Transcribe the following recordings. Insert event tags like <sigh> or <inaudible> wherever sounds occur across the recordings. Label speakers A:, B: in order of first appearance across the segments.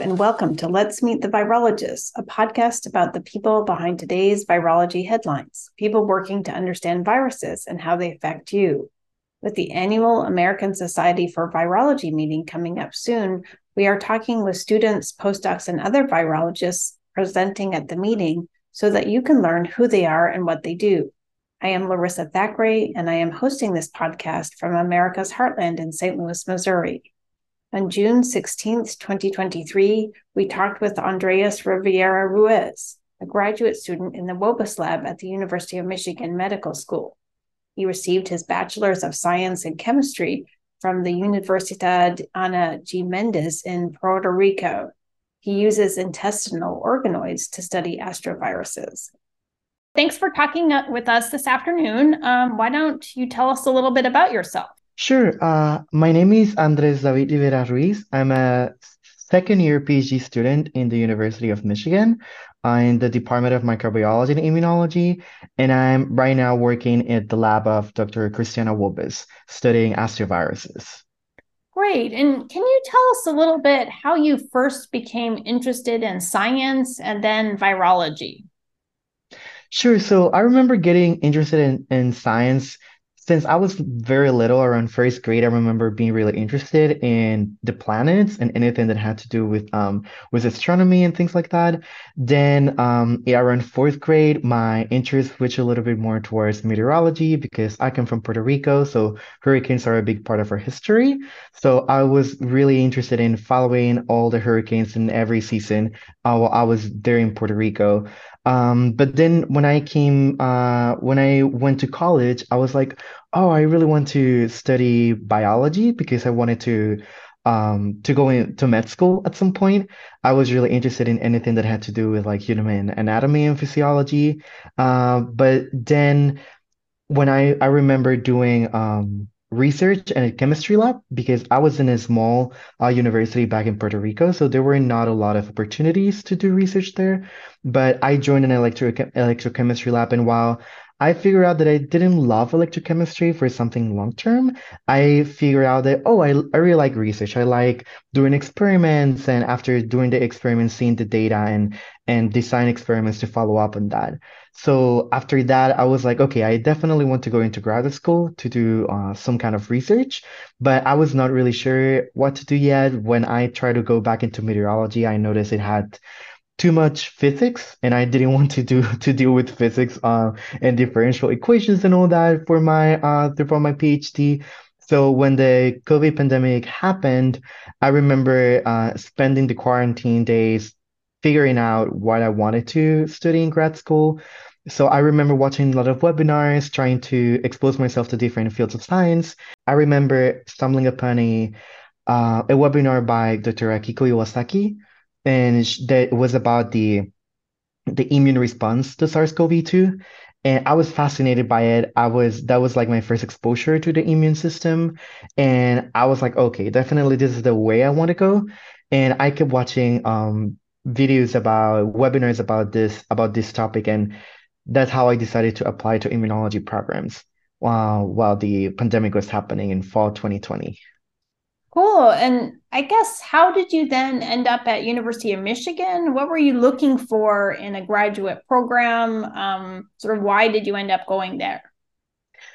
A: And welcome to Let's Meet the Virologists, a podcast about the people behind today's virology headlines, people working to understand viruses and how they affect you. With the annual American Society for Virology meeting coming up soon, we are talking with students, postdocs, and other virologists presenting at the meeting so that you can learn who they are and what they do. I am Larissa Thackeray, and I am hosting this podcast from America's Heartland in St. Louis, Missouri. On June 16, 2023, we talked with Andreas Rivera Ruiz, a graduate student in the WOBUS lab at the University of Michigan Medical School. He received his Bachelor's of Science in Chemistry from the Universidad Ana G. Mendez in Puerto Rico. He uses intestinal organoids to study astroviruses. Thanks for talking with us this afternoon. Um, why don't you tell us a little bit about yourself?
B: Sure. Uh, my name is Andres David Rivera Ruiz. I'm a second year PhD student in the University of Michigan uh, in the Department of Microbiology and Immunology. And I'm right now working at the lab of Dr. Christiana Wobis, studying astroviruses.
A: Great. And can you tell us a little bit how you first became interested in science and then virology?
B: Sure. So I remember getting interested in, in science since I was very little, around first grade, I remember being really interested in the planets and anything that had to do with um with astronomy and things like that. Then um yeah, around fourth grade, my interest switched a little bit more towards meteorology because I come from Puerto Rico, so hurricanes are a big part of our history. So I was really interested in following all the hurricanes in every season uh, while I was there in Puerto Rico. Um, but then when I came, uh, when I went to college, I was like, oh, I really want to study biology because I wanted to um to go into med school at some point. I was really interested in anything that had to do with like human anatomy and physiology. Uh, but then when I I remember doing um research and a chemistry lab because I was in a small uh, university back in Puerto Rico, so there were not a lot of opportunities to do research there. But I joined an electro electrochemistry lab, and while I figured out that I didn't love electrochemistry for something long term. I figured out that, oh, I, I really like research. I like doing experiments and after doing the experiments, seeing the data and and design experiments to follow up on that. So after that, I was like, okay, I definitely want to go into graduate school to do uh, some kind of research, but I was not really sure what to do yet. When I tried to go back into meteorology, I noticed it had too much physics and I didn't <laughs> want to do to deal with physics uh, and differential equations and all that for my uh for my PhD. So when the COVID pandemic happened, I remember uh, spending the quarantine days figuring out what I wanted to study in grad school. So I remember watching a lot of webinars, trying to expose myself to different fields of science. I remember stumbling upon a uh, a webinar by Dr. Akiko Iwasaki, and that was about the the immune response to SARS-CoV-2 and I was fascinated by it. I was that was like my first exposure to the immune system and I was like okay, definitely this is the way I want to go and I kept watching um videos about webinars about this about this topic and that's how I decided to apply to immunology programs while while the pandemic was happening in fall 2020.
A: Cool. And I guess how did you then end up at University of Michigan? What were you looking for in a graduate program? Um, sort of why did you end up going there?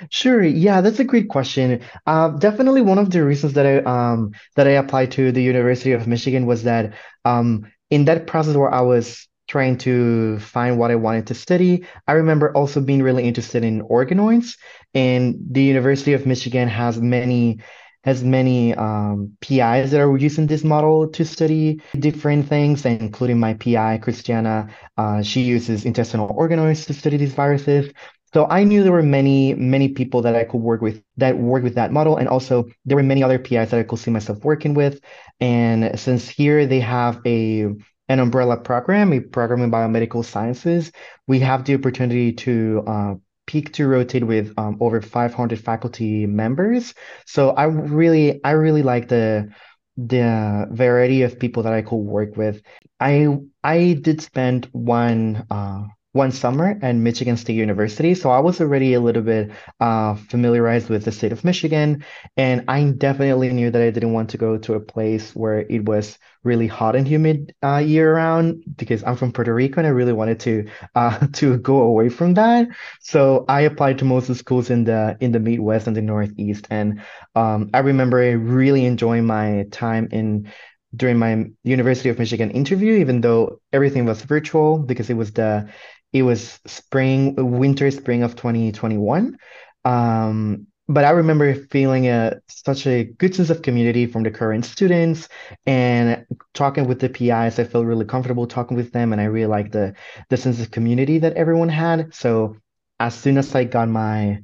B: Sure. Yeah, that's a great question. Uh, definitely one of the reasons that I um that I applied to the University of Michigan was that um in that process where I was trying to find what I wanted to study, I remember also being really interested in organoids. And the University of Michigan has many has many um, PIs that are using this model to study different things, including my PI, Christiana. Uh, she uses intestinal organoids to study these viruses. So I knew there were many, many people that I could work with that work with that model. And also there were many other PIs that I could see myself working with. And since here they have a an umbrella program, a program in biomedical sciences, we have the opportunity to uh, peak to rotate with um, over 500 faculty members. So I really, I really like the the variety of people that I could work with. I I did spend one uh, one summer at Michigan State University. So I was already a little bit uh, familiarized with the state of Michigan. And I definitely knew that I didn't want to go to a place where it was really hot and humid uh, year round because I'm from Puerto Rico and I really wanted to uh, <laughs> to go away from that. So I applied to most of the schools in the in the Midwest and the Northeast. And um, I remember really enjoying my time in during my University of Michigan interview, even though everything was virtual because it was the it was spring, winter, spring of 2021. Um, but I remember feeling a such a good sense of community from the current students and talking with the PIs. I felt really comfortable talking with them, and I really liked the the sense of community that everyone had. So as soon as I got my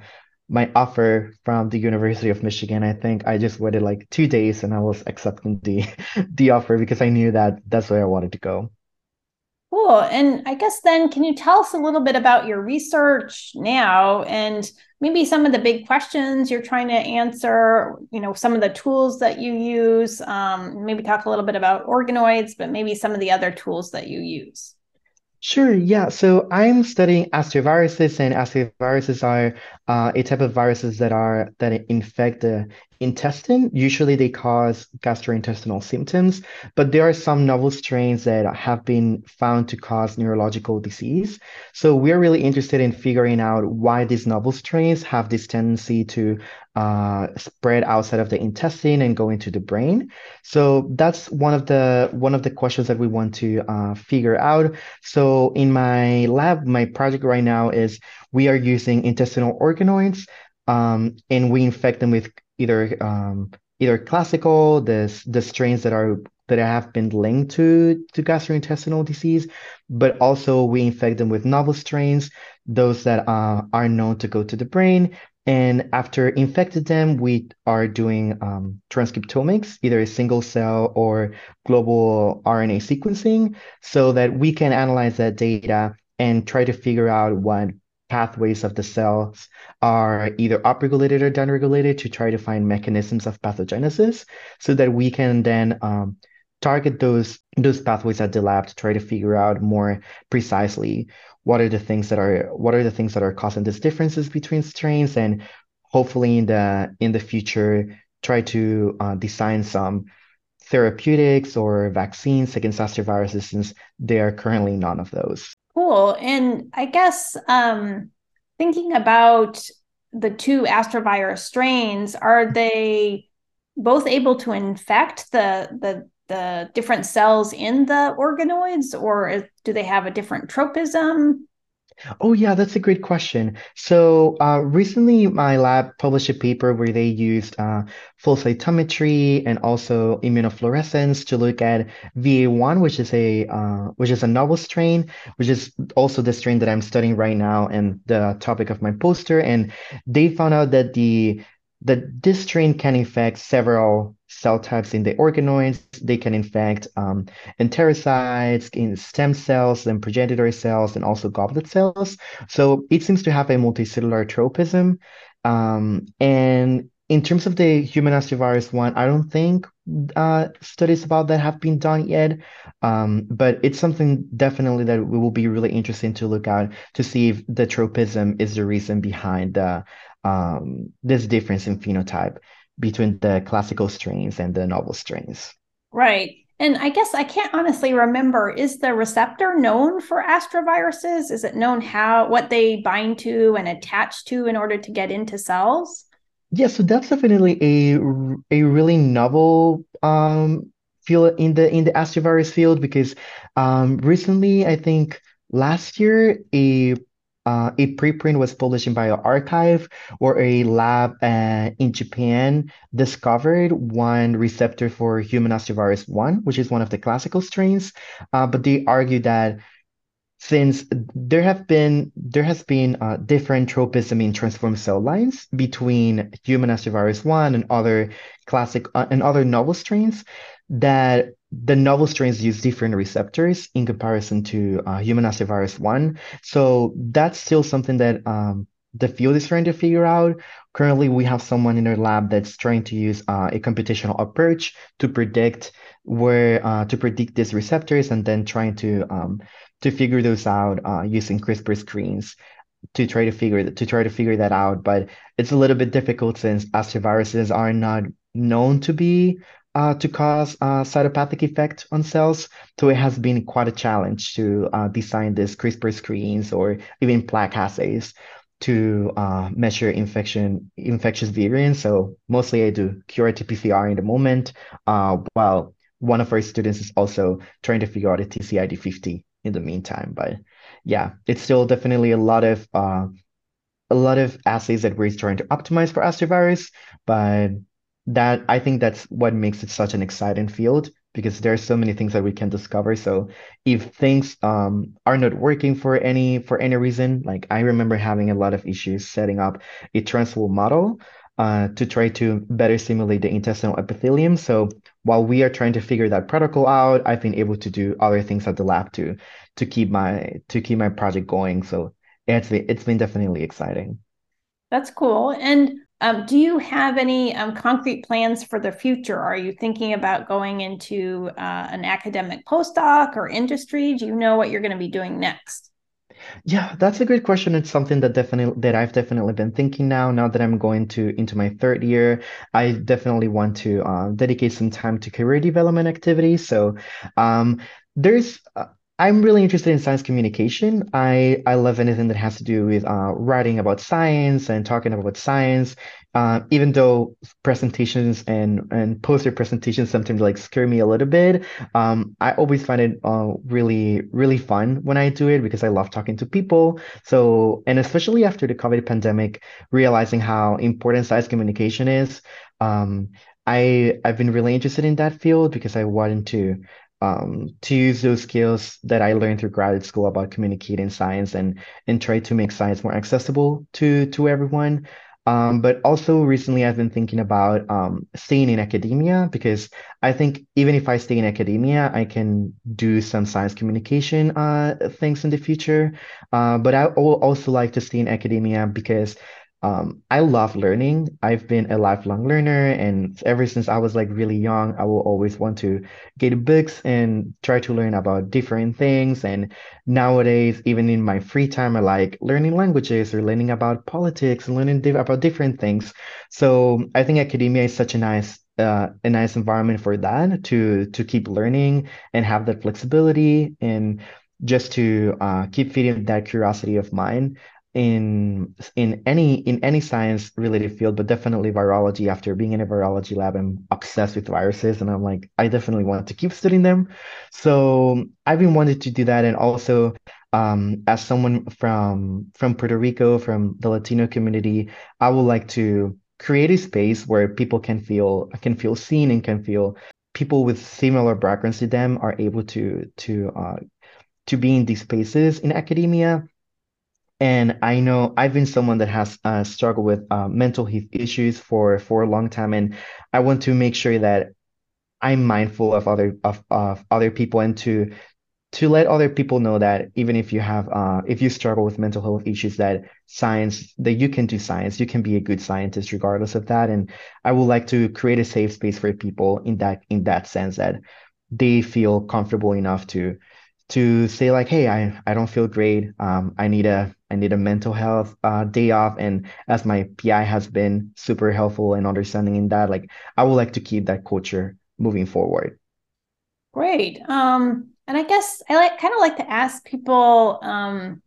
B: my offer from the University of Michigan, I think I just waited like two days and I was accepting the <laughs> the offer because I knew that that's where I wanted to go.
A: Cool. And I guess then, can you tell us a little bit about your research now and maybe some of the big questions you're trying to answer? You know, some of the tools that you use. Um, maybe talk a little bit about organoids, but maybe some of the other tools that you use.
B: Sure, yeah. So I'm studying astroviruses, and astroviruses are uh, a type of viruses that are that infect the intestine. Usually they cause gastrointestinal symptoms, but there are some novel strains that have been found to cause neurological disease. So we're really interested in figuring out why these novel strains have this tendency to uh, spread outside of the intestine and go into the brain. So that's one of the one of the questions that we want to uh, figure out. So in my lab, my project right now is we are using intestinal organoids um, and we infect them with either um, either classical, the the strains that are that have been linked to to gastrointestinal disease, but also we infect them with novel strains, those that uh, are known to go to the brain. And after infected them, we are doing um, transcriptomics, either a single cell or global RNA sequencing, so that we can analyze that data and try to figure out what pathways of the cells are either upregulated or downregulated to try to find mechanisms of pathogenesis so that we can then um, target those those pathways at the lab to try to figure out more precisely what are the things that are what are the things that are causing these differences between strains and hopefully in the in the future try to uh, design some therapeutics or vaccines against astroviruses since there are currently none of those
A: Cool. And I guess um, thinking about the two astrovirus strains, are they both able to infect the the the different cells in the organoids, or do they have a different tropism?
B: Oh, yeah, that's a great question. So, uh, recently my lab published a paper where they used uh, flow cytometry and also immunofluorescence to look at VA1, which is a uh, which is a novel strain, which is also the strain that I'm studying right now and the topic of my poster. And they found out that the that this strain can infect several cell types in the organoids. They can infect um, enterocytes, in stem cells, and progenitor cells, and also goblet cells. So it seems to have a multicellular tropism. Um, and in terms of the human astrovirus one, I don't think uh, studies about that have been done yet. Um, but it's something definitely that we will be really interesting to look at to see if the tropism is the reason behind the um, this difference in phenotype between the classical strains and the novel strains.
A: Right. And I guess I can't honestly remember is the receptor known for astroviruses? Is it known how what they bind to and attach to in order to get into cells?
B: Yeah, so that's definitely a a really novel um, field in the in the astrovirus field because um, recently I think last year a uh, a preprint was published in bioarchive where a lab uh, in Japan discovered one receptor for human astrovirus 1, which is one of the classical strains. Uh, but they argue that since there have been there has been uh, different tropism in transformed cell lines between human astrovirus 1 and other classic uh, and other novel strains that the novel strains use different receptors in comparison to uh, human astrovirus 1. So that's still something that um, the field is trying to figure out. Currently, we have someone in our lab that's trying to use uh, a computational approach to predict where uh, to predict these receptors and then trying to um, to figure those out uh, using CRISPR screens to try to figure to try to figure that out. But it's a little bit difficult since astroviruses are not known to be uh, to cause a cytopathic effect on cells. So it has been quite a challenge to uh, design these CRISPR screens or even plaque assays to uh, measure infection infectious variants. So mostly I do qRT-PCR in the moment, uh, while one of our students is also trying to figure out a TCID50 in the meantime. But yeah, it's still definitely a lot of uh, a lot of assays that we're trying to optimize for astrovirus, but that I think that's what makes it such an exciting field because there are so many things that we can discover. So if things um, are not working for any for any reason, like I remember having a lot of issues setting up a transwall model uh, to try to better simulate the intestinal epithelium. So while we are trying to figure that protocol out, I've been able to do other things at the lab to to keep my to keep my project going. So it's been, it's been definitely exciting.
A: That's cool. And um, do you have any um, concrete plans for the future? Are you thinking about going into uh, an academic postdoc or industry? Do you know what you're going to be doing next?
B: Yeah, that's a great question. It's something that definitely that I've definitely been thinking now. Now that I'm going to into my third year, I definitely want to uh, dedicate some time to career development activities. So, um, there's uh, I'm really interested in science communication. I, I love anything that has to do with uh, writing about science and talking about science. Uh, even though presentations and and poster presentations sometimes like scare me a little bit, um, I always find it uh, really really fun when I do it because I love talking to people. So and especially after the COVID pandemic, realizing how important science communication is, um, I I've been really interested in that field because I wanted to um, to use those skills that I learned through graduate school about communicating science and and try to make science more accessible to to everyone. Um, but also recently I've been thinking about um, staying in academia because I think even if I stay in academia, I can do some science communication uh, things in the future. Uh, but I will also like to stay in academia because um, I love learning. I've been a lifelong learner, and ever since I was like really young, I will always want to get books and try to learn about different things. And nowadays, even in my free time, I like learning languages or learning about politics and learning di about different things. So I think academia is such a nice uh, a nice environment for that to to keep learning and have that flexibility and just to uh, keep feeding that curiosity of mine in in any in any science related field, but definitely virology. After being in a virology lab, I'm obsessed with viruses, and I'm like, I definitely want to keep studying them. So I've been wanting to do that, and also um, as someone from from Puerto Rico, from the Latino community, I would like to create a space where people can feel can feel seen and can feel people with similar backgrounds to them are able to to uh, to be in these spaces in academia and I know I've been someone that has uh, struggled with uh, mental health issues for for a long time, and I want to make sure that I'm mindful of other of, of other people and to to let other people know that even if you have uh, if you struggle with mental health issues, that science that you can do science, you can be a good scientist regardless of that. And I would like to create a safe space for people in that in that sense that they feel comfortable enough to to say like, hey, I, I don't feel great. Um, I need a I need a mental health uh, day off. And as my PI has been super helpful and understanding in that, like I would like to keep that culture moving forward.
A: Great. Um, and I guess I like kind of like to ask people, um,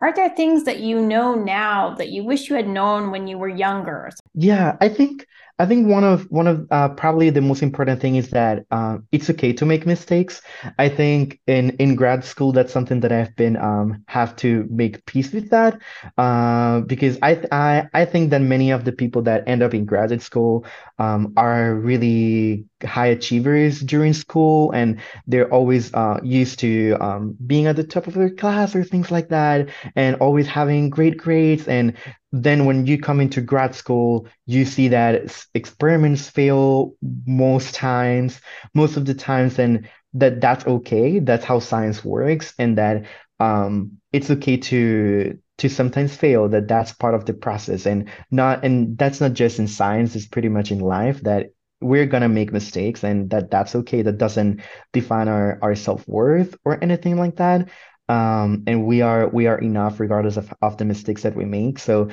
A: are there things that you know now that you wish you had known when you were younger?
B: Yeah, I think I think one of one of uh, probably the most important thing is that uh, it's okay to make mistakes. I think in in grad school that's something that I've been um, have to make peace with that uh, because I I I think that many of the people that end up in graduate school um, are really high achievers during school and they're always uh, used to um, being at the top of their class or things like that and always having great grades and then when you come into grad school, you see that experiments fail most times, most of the times, and that that's okay. That's how science works, and that um, it's okay to to sometimes fail. That that's part of the process, and not and that's not just in science. It's pretty much in life that we're gonna make mistakes and that that's okay. That doesn't define our our self-worth or anything like that. Um, and we are we are enough regardless of, of the mistakes that we make. So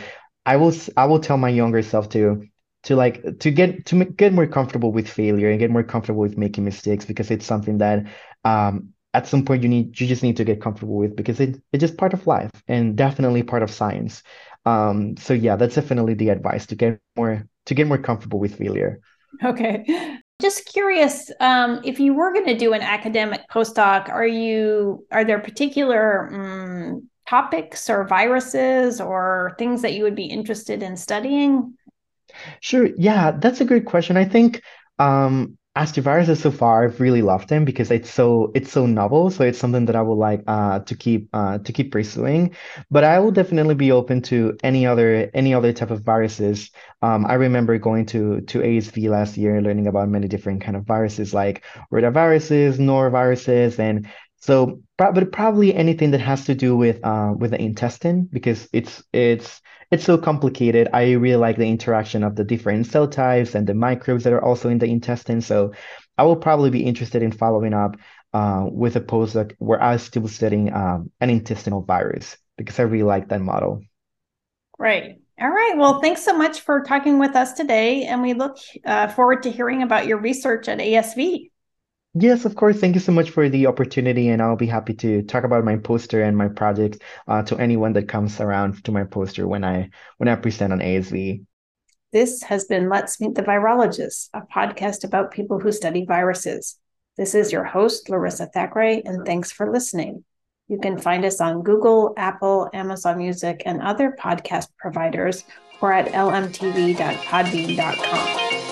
B: I will I will tell my younger self to to like to get to get more comfortable with failure and get more comfortable with making mistakes because it's something that um at some point you need you just need to get comfortable with because it, it's just part of life and definitely part of science. Um so yeah that's definitely the advice to get more to get more comfortable with failure.
A: Okay just curious um, if you were going to do an academic postdoc are you are there particular um, topics or viruses or things that you would be interested in studying?
B: Sure yeah that's a great question. I think um as to viruses so far, I've really loved them because it's so it's so novel. So it's something that I would like uh, to keep uh, to keep pursuing. But I will definitely be open to any other any other type of viruses. Um, I remember going to to ASV last year and learning about many different kind of viruses like rotaviruses, noroviruses, and so but probably anything that has to do with uh, with the intestine because it's it's it's so complicated. I really like the interaction of the different cell types and the microbes that are also in the intestine. So I will probably be interested in following up uh, with a postdoc where I was still studying um, an intestinal virus because I really like that model.
A: Right. All right. Well, thanks so much for talking with us today. And we look uh, forward to hearing about your research at ASV.
B: Yes, of course. Thank you so much for the opportunity, and I'll be happy to talk about my poster and my project uh, to anyone that comes around to my poster when I when I present on ASV.
A: This has been Let's Meet the Virologists, a podcast about people who study viruses. This is your host, Larissa Thackeray, and thanks for listening. You can find us on Google, Apple, Amazon Music, and other podcast providers or at lmtv.podbean.com.